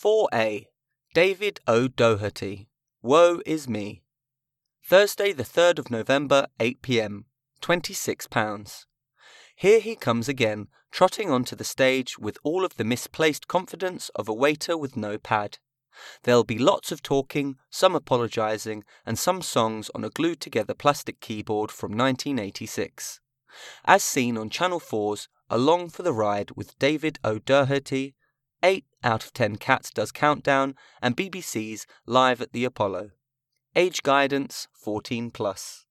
4A David O'Doherty Woe is Me. Thursday, the 3rd of November, 8 pm. £26. Here he comes again, trotting onto the stage with all of the misplaced confidence of a waiter with no pad. There'll be lots of talking, some apologising, and some songs on a glued together plastic keyboard from 1986. As seen on Channel 4's Along for the Ride with David O'Doherty, 8 out of 10 Cats does Countdown, and BBC's Live at the Apollo. Age guidance 14 plus.